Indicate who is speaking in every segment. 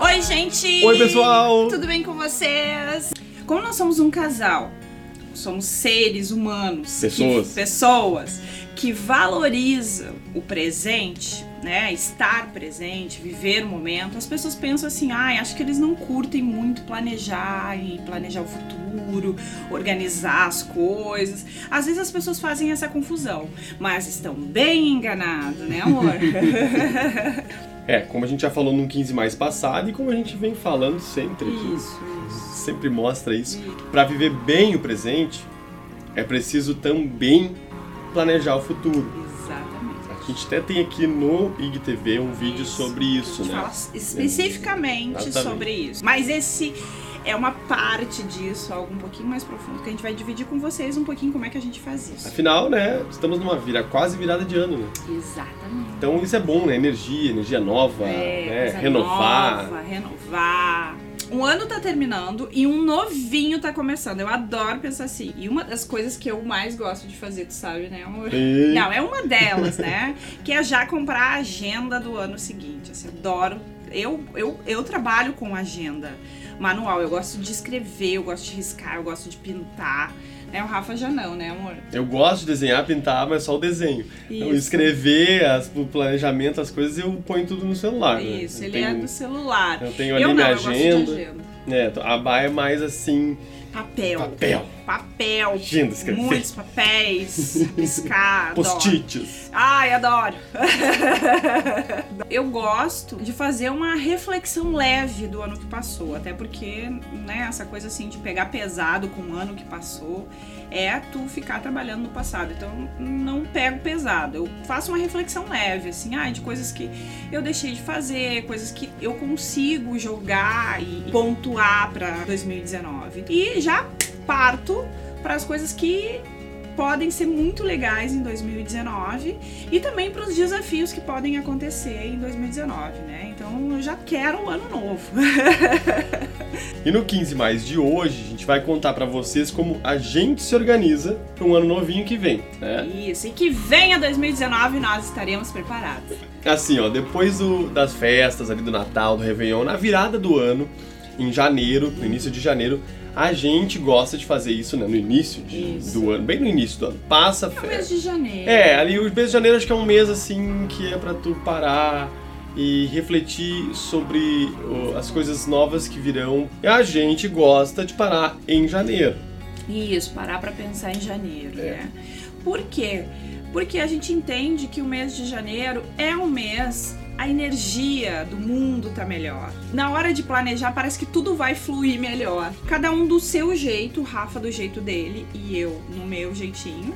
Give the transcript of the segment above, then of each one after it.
Speaker 1: Oi, gente!
Speaker 2: Oi, pessoal!
Speaker 1: Tudo bem com vocês? Como nós somos um casal, somos seres humanos,
Speaker 2: Pessoas.
Speaker 1: que, pessoas que valorizam o presente, né? Estar presente, viver o momento. As pessoas pensam assim, ai, acho que eles não curtem muito planejar e planejar o futuro, organizar as coisas. Às vezes as pessoas fazem essa confusão, mas estão bem enganados, né, amor?
Speaker 2: É, como a gente já falou no 15 mais passado e como a gente vem falando sempre aqui,
Speaker 1: isso, isso.
Speaker 2: sempre mostra isso. Para viver bem o presente, é preciso também planejar o futuro.
Speaker 1: Exatamente.
Speaker 2: A gente até tem aqui no IGTV um vídeo sobre
Speaker 1: A
Speaker 2: isso,
Speaker 1: gente
Speaker 2: né?
Speaker 1: fala especificamente
Speaker 2: Exatamente.
Speaker 1: sobre isso. Mas esse é uma parte disso, algo um pouquinho mais profundo, que a gente vai dividir com vocês um pouquinho como é que a gente faz isso.
Speaker 2: Afinal, né, estamos numa vira, quase virada de ano, né?
Speaker 1: Exatamente.
Speaker 2: Então isso é bom, né? Energia, energia nova,
Speaker 1: É,
Speaker 2: né? Renovar.
Speaker 1: Nova, renovar. Um ano tá terminando e um novinho tá começando. Eu adoro pensar assim. E uma das coisas que eu mais gosto de fazer, tu sabe, né, amor?
Speaker 2: E-
Speaker 1: Não, é uma delas, né? que é já comprar a agenda do ano seguinte. Assim, adoro. Eu, eu, eu trabalho com agenda manual. Eu gosto de escrever, eu gosto de riscar, eu gosto de pintar. Né? O Rafa já não, né, amor?
Speaker 2: Eu gosto de desenhar, pintar, mas só o desenho. Então,
Speaker 1: Isso.
Speaker 2: escrever, as, o planejamento, as coisas, eu ponho tudo no celular. né?
Speaker 1: Isso,
Speaker 2: Eu
Speaker 1: ele é
Speaker 2: tenho-
Speaker 1: do celular.
Speaker 2: Eu tenho ali
Speaker 1: eu não,
Speaker 2: minha
Speaker 1: eu gosto de
Speaker 2: agenda.
Speaker 1: agenda.
Speaker 2: É, a Bá é mais assim,
Speaker 1: Papel.
Speaker 2: papel,
Speaker 1: Papel.
Speaker 2: agenda, escrever,
Speaker 1: Muitos papéis, piscar,
Speaker 2: post-its.
Speaker 1: Ai, adoro. Eu gosto de fazer uma reflexão leve do ano que passou, até porque, né, essa coisa assim de pegar pesado com o ano que passou é tu ficar trabalhando no passado. Então, não pego pesado. Eu faço uma reflexão leve, assim, ai, de coisas que eu deixei de fazer, coisas que eu consigo jogar e pontuar pra 2019. E já parto para as coisas que podem ser muito legais em 2019 e também para os desafios que podem acontecer em 2019, né? Então eu já quero o ano novo.
Speaker 2: E no 15 mais de hoje, a gente vai contar pra vocês como a gente se organiza para um ano novinho que vem, né?
Speaker 1: Isso, e que venha 2019 nós estaremos preparados.
Speaker 2: Assim, ó, depois do- das festas ali do Natal, do Réveillon, na virada do ano, em janeiro, no início de janeiro, a gente gosta de fazer isso, né? No início de- do ano, bem no início do ano. Passa
Speaker 1: É o mês de janeiro.
Speaker 2: É, ali o mês de janeiro acho que é um mês assim que é pra tu parar e refletir sobre as coisas novas que virão. E a gente gosta de parar em janeiro.
Speaker 1: Isso, parar pra pensar em janeiro,
Speaker 2: É.
Speaker 1: né? Por quê? Porque a gente entende que o mês de janeiro é um mês a energia do mundo tá melhor. Na hora de planejar parece que tudo vai fluir melhor. Cada um do seu jeito, o Rafa do jeito dele e eu no meu jeitinho.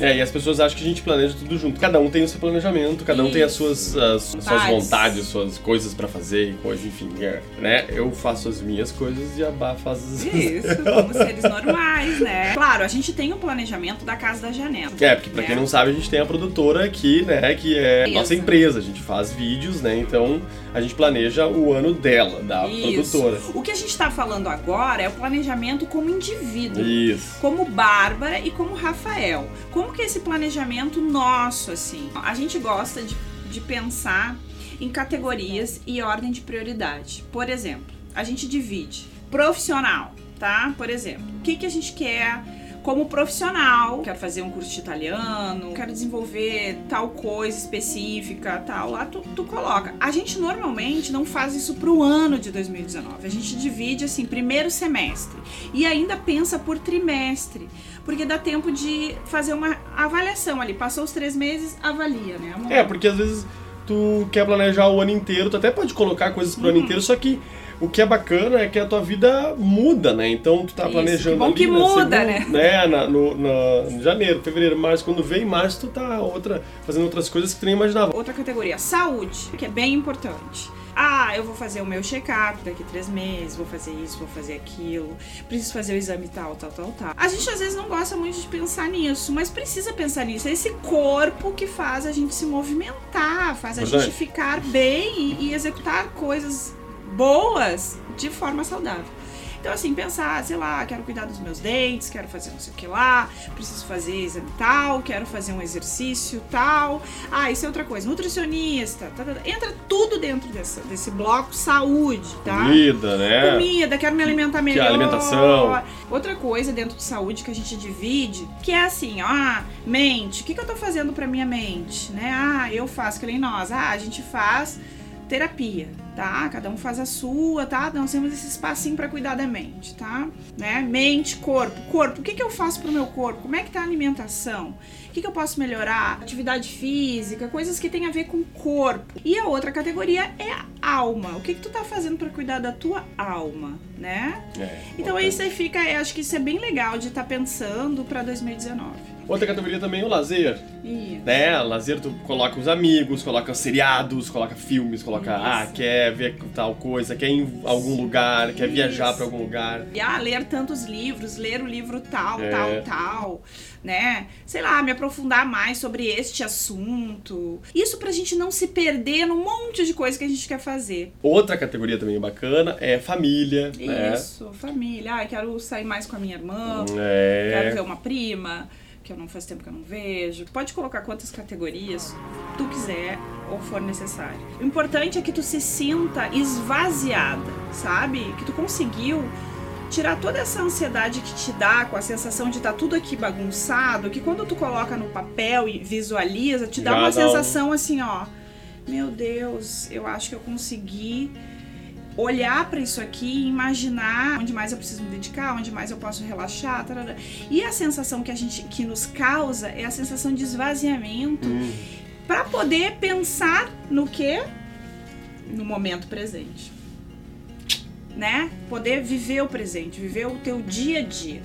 Speaker 2: É, e as pessoas acham que a gente planeja tudo junto. Cada um tem o seu planejamento, cada um tem as suas, as suas
Speaker 1: Vontades.
Speaker 2: suas coisas pra fazer e coisa, enfim. é, né? Eu faço as minhas coisas e a Bá faz as
Speaker 1: Isso, como seres normais, né? Claro, a gente tem o planejamento da casa da janela.
Speaker 2: É, porque pra
Speaker 1: né?
Speaker 2: quem não sabe, a gente tem a produtora aqui, né, que é
Speaker 1: Isso.
Speaker 2: nossa empresa. A gente faz vídeos, né, então a gente planeja o ano dela, da
Speaker 1: Isso.
Speaker 2: produtora.
Speaker 1: O que a gente tá falando agora é o planejamento como indivíduo.
Speaker 2: Isso.
Speaker 1: como Bárbara e como Rafael. Como que é esse planejamento nosso, assim? A gente gosta de, de pensar em categorias e ordem de prioridade. Por exemplo, a gente divide profissional, tá? Por exemplo, o que, que a gente quer como profissional? Quero fazer um curso de italiano, quero desenvolver tal coisa específica, tal. Lá tu, tu coloca. A gente normalmente não faz isso pro ano de 2019. A gente divide assim, primeiro semestre e ainda pensa por trimestre, porque dá tempo de fazer uma avaliação ali. Passou os três meses, avalia, né, amor?
Speaker 2: É, porque às vezes tu quer planejar o ano inteiro, tu até pode colocar coisas pro ano
Speaker 1: Uhum.
Speaker 2: inteiro, só que o que é bacana é que a tua vida muda, né? Então tu tá
Speaker 1: Isso,
Speaker 2: planejando
Speaker 1: que bom
Speaker 2: ali
Speaker 1: que
Speaker 2: na
Speaker 1: muda, né?
Speaker 2: né? Na, no, na- em janeiro, fevereiro, março. Quando vem março, tu tá outra, fazendo outras coisas que tu nem imaginava.
Speaker 1: Outra categoria, saúde, que é bem importante. Ah, eu vou fazer o meu check-up daqui três meses, vou fazer isso, vou fazer aquilo, preciso fazer o exame tal, tal, tal, tal. A gente às vezes não gosta muito de pensar nisso, mas precisa pensar nisso. É esse corpo que faz a gente se movimentar, faz a
Speaker 2: Verdade.
Speaker 1: gente ficar bem e, e executar coisas boas de forma saudável. Então, assim, pensar, sei lá, quero cuidar dos meus dentes, quero fazer não sei o que lá, preciso fazer exame tal, quero fazer um exercício tal. Ah, isso é outra coisa. Nutricionista, tá, tá, tá. entra tudo dentro dessa, desse bloco saúde, tá?
Speaker 2: Comida, né?
Speaker 1: Comida, quero me alimentar melhor.
Speaker 2: Que alimentação.
Speaker 1: Outra coisa dentro de saúde que a gente divide, que é assim, ó, ah, mente, o que, que eu tô fazendo pra minha mente, né? Ah, eu faço que nem nós. Ah, a gente faz terapia, tá? Cada um faz a sua, tá? Nós temos esse espacinho para cuidar da mente, tá? Né? Mente, corpo. Corpo, o que, que eu faço pro meu corpo? Como é que tá a alimentação? O que, que eu posso melhorar? Atividade física, coisas que tem a ver com o corpo. E a outra categoria é a alma. O que, que tu tá fazendo para cuidar da tua alma, né?
Speaker 2: É,
Speaker 1: então aí fica, eu acho que isso é bem legal de estar tá pensando para 2019.
Speaker 2: Outra categoria também é o lazer.
Speaker 1: Isso.
Speaker 2: Né? Lazer tu coloca os amigos, coloca seriados, coloca filmes, coloca,
Speaker 1: Isso.
Speaker 2: ah, quer ver tal coisa, quer ir em algum lugar, quer viajar para algum lugar.
Speaker 1: E, ah, ler tantos livros, ler o livro tal,
Speaker 2: É.
Speaker 1: tal, tal, né? Sei lá, me aprofundar mais sobre este assunto. Isso pra gente não se perder num monte de coisa que a gente quer fazer.
Speaker 2: Outra categoria também bacana é família, né?
Speaker 1: Isso, família. Ah, quero sair mais com a minha irmã, quero
Speaker 2: É.
Speaker 1: ver uma prima, que eu não faz tempo que eu não vejo. Pode colocar quantas categorias tu quiser ou for necessário. O importante é que tu se sinta esvaziada, sabe? Que tu conseguiu tirar toda essa ansiedade que te dá com a sensação de estar tudo aqui bagunçado, que quando tu coloca no papel e visualiza, te dá uma
Speaker 2: um-
Speaker 1: sensação assim, ó, meu Deus, eu acho que eu consegui olhar para isso aqui e imaginar onde mais eu preciso me dedicar, onde mais eu posso relaxar, tarará. e a sensação que a gente que nos causa é a sensação de esvaziamento
Speaker 2: Hum,
Speaker 1: para poder pensar no que no momento presente. Né? Poder viver o presente, viver o teu dia a dia.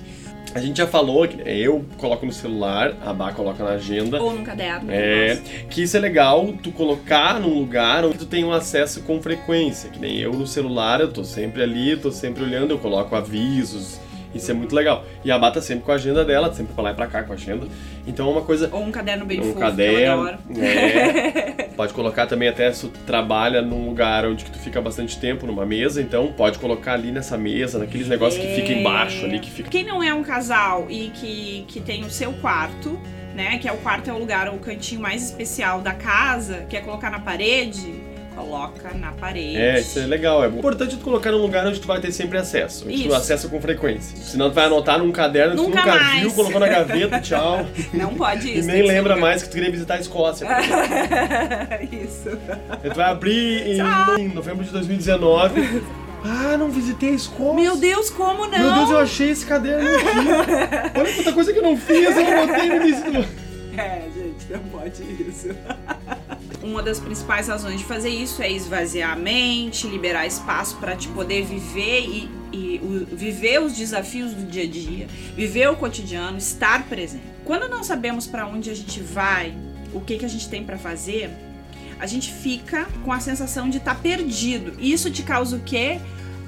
Speaker 2: A gente já falou que eu coloco no celular, a Bá coloca na agenda.
Speaker 1: Ou num caderno.
Speaker 2: É, que isso é legal tu colocar num lugar onde tu tem um acesso com frequência. Que nem eu no celular, eu tô sempre ali, tô sempre olhando, eu coloco avisos. Isso é muito legal. E a Bá tá sempre com a agenda dela, sempre pra lá e pra cá com a agenda. Então é uma coisa.
Speaker 1: Ou um caderno bem
Speaker 2: um
Speaker 1: fofo,
Speaker 2: caderno.
Speaker 1: que
Speaker 2: é. pode colocar também até se tu trabalha num lugar onde que tu fica bastante tempo numa mesa, então pode colocar ali nessa mesa, naqueles negócios que fica
Speaker 1: É.
Speaker 2: embaixo ali, que fica.
Speaker 1: Quem não é um casal e que, que tem o seu quarto, né? Que é o quarto é o lugar, o cantinho mais especial da casa, quer colocar na parede, coloca na parede.
Speaker 2: É, isso é legal. É importante tu colocar num lugar onde tu vai ter sempre acesso. Onde tu
Speaker 1: Isso.
Speaker 2: acessa com frequência. Senão tu vai anotar num caderno que tu
Speaker 1: Nunca mais.
Speaker 2: viu, colocou na gaveta, tchau.
Speaker 1: Não pode
Speaker 2: e
Speaker 1: isso.
Speaker 2: nem
Speaker 1: que ser
Speaker 2: lembra mais que tu queria visitar a Escócia.
Speaker 1: isso.
Speaker 2: Aí tu vai abrir em,
Speaker 1: Tchau.
Speaker 2: em novembro de 2019. Ah, não visitei a Escócia.
Speaker 1: Meu Deus, como não?
Speaker 2: Meu Deus, eu achei esse caderno aqui. Olha quanta coisa que eu não fiz, eu não botei no início do...
Speaker 1: É, gente, não pode isso. Uma das principais razões de fazer isso é esvaziar a mente, liberar espaço para te poder viver e, e o- viver os desafios do dia a dia, viver o cotidiano, estar presente. Quando não sabemos para onde a gente vai, o que, que a gente tem para fazer, a gente fica com a sensação de estar perdido. E isso te causa o quê?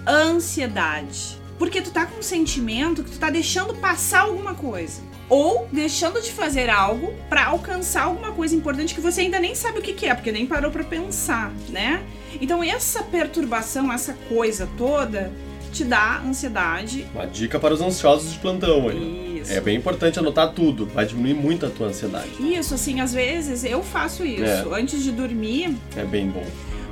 Speaker 1: Ansiedade. Porque tu tá com um sentimento que tu tá deixando passar alguma coisa. Ou deixando de fazer algo pra alcançar alguma coisa importante que você ainda nem sabe o que, que é, porque nem parou pra pensar, né? Então essa perturbação, essa coisa toda, te dá ansiedade.
Speaker 2: Uma dica para os ansiosos de plantão aí.
Speaker 1: Isso.
Speaker 2: É bem importante anotar tudo, vai diminuir muito a tua ansiedade.
Speaker 1: Isso, assim, às vezes eu faço isso.
Speaker 2: É.
Speaker 1: Antes de dormir,
Speaker 2: É bem bom.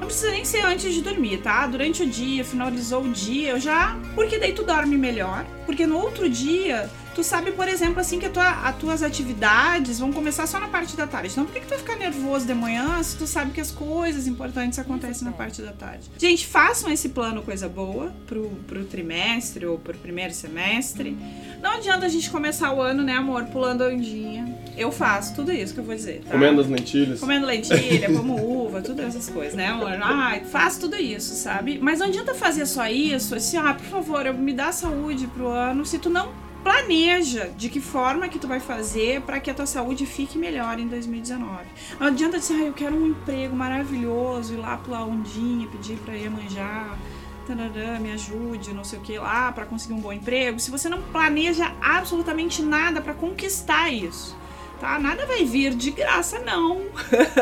Speaker 1: Não precisa nem ser antes de dormir, tá? Durante o dia, finalizou o dia, eu já. Porque daí tu dorme melhor. Porque no outro dia, tu sabe, por exemplo, assim, que a tua, as tuas atividades vão começar só na parte da tarde. Então por que, que tu vai ficar nervoso de manhã se tu sabe que as coisas importantes acontecem na parte da tarde? Gente, façam esse plano coisa boa pro, pro trimestre ou pro primeiro semestre. Não adianta a gente começar o ano, né, amor, pulando a ondinha. Eu faço tudo isso que eu vou dizer, tá?
Speaker 2: Comendo as lentilhas.
Speaker 1: Comendo lentilha, como tudo essas coisas, né? Ai, faz tudo isso, sabe? Mas não adianta fazer só isso, assim, ah, por favor, me dá saúde pro ano, se tu não planeja de que forma que tu vai fazer para que a tua saúde fique melhor em 2019. Não adianta dizer, ah, eu quero um emprego maravilhoso, ir lá pular ondinha, pedir pra ir manjar, tarará, me ajude, não sei o que lá, para conseguir um bom emprego, se você não planeja absolutamente nada para conquistar isso. Tá? Nada vai vir de graça, não.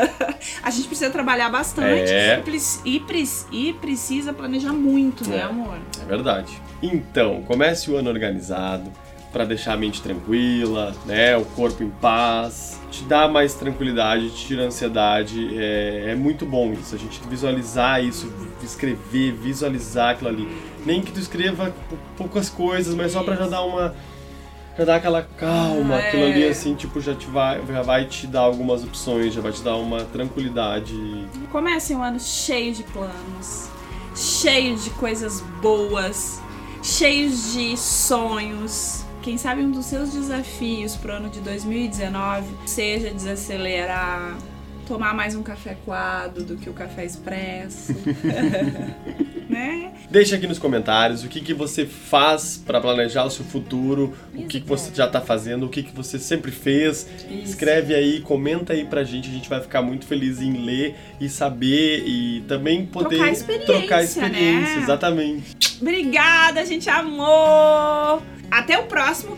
Speaker 1: a gente precisa trabalhar bastante
Speaker 2: É.
Speaker 1: e, pre- e precisa planejar muito, né,
Speaker 2: É.
Speaker 1: amor?
Speaker 2: É verdade. Então, comece o ano organizado para deixar a mente tranquila, né, o corpo em paz, te dá mais tranquilidade, te tira ansiedade. É, é muito bom isso, a gente visualizar isso, escrever, visualizar aquilo ali. Nem que tu escreva pou- poucas coisas, mas só para já dar uma já dar aquela calma,
Speaker 1: Ah,
Speaker 2: aquilo ali
Speaker 1: é.
Speaker 2: assim, tipo, já, te vai, já vai te dar algumas opções, já vai te dar uma tranquilidade.
Speaker 1: Comece um ano cheio de planos, cheio de coisas boas, cheios de sonhos. Quem sabe um dos seus desafios pro ano de 2019 seja desacelerar, tomar mais um café coado do que o café expresso. né?
Speaker 2: Deixa aqui nos comentários o que, que você faz para planejar o seu futuro, o que, que você já tá fazendo, o que, que você sempre fez.
Speaker 1: Isso.
Speaker 2: Escreve aí, comenta aí pra gente, a gente vai ficar muito feliz em ler e saber e também poder
Speaker 1: Trocar experiência,
Speaker 2: trocar experiência,
Speaker 1: né?
Speaker 2: exatamente.
Speaker 1: Obrigada, gente amor! Até o próximo.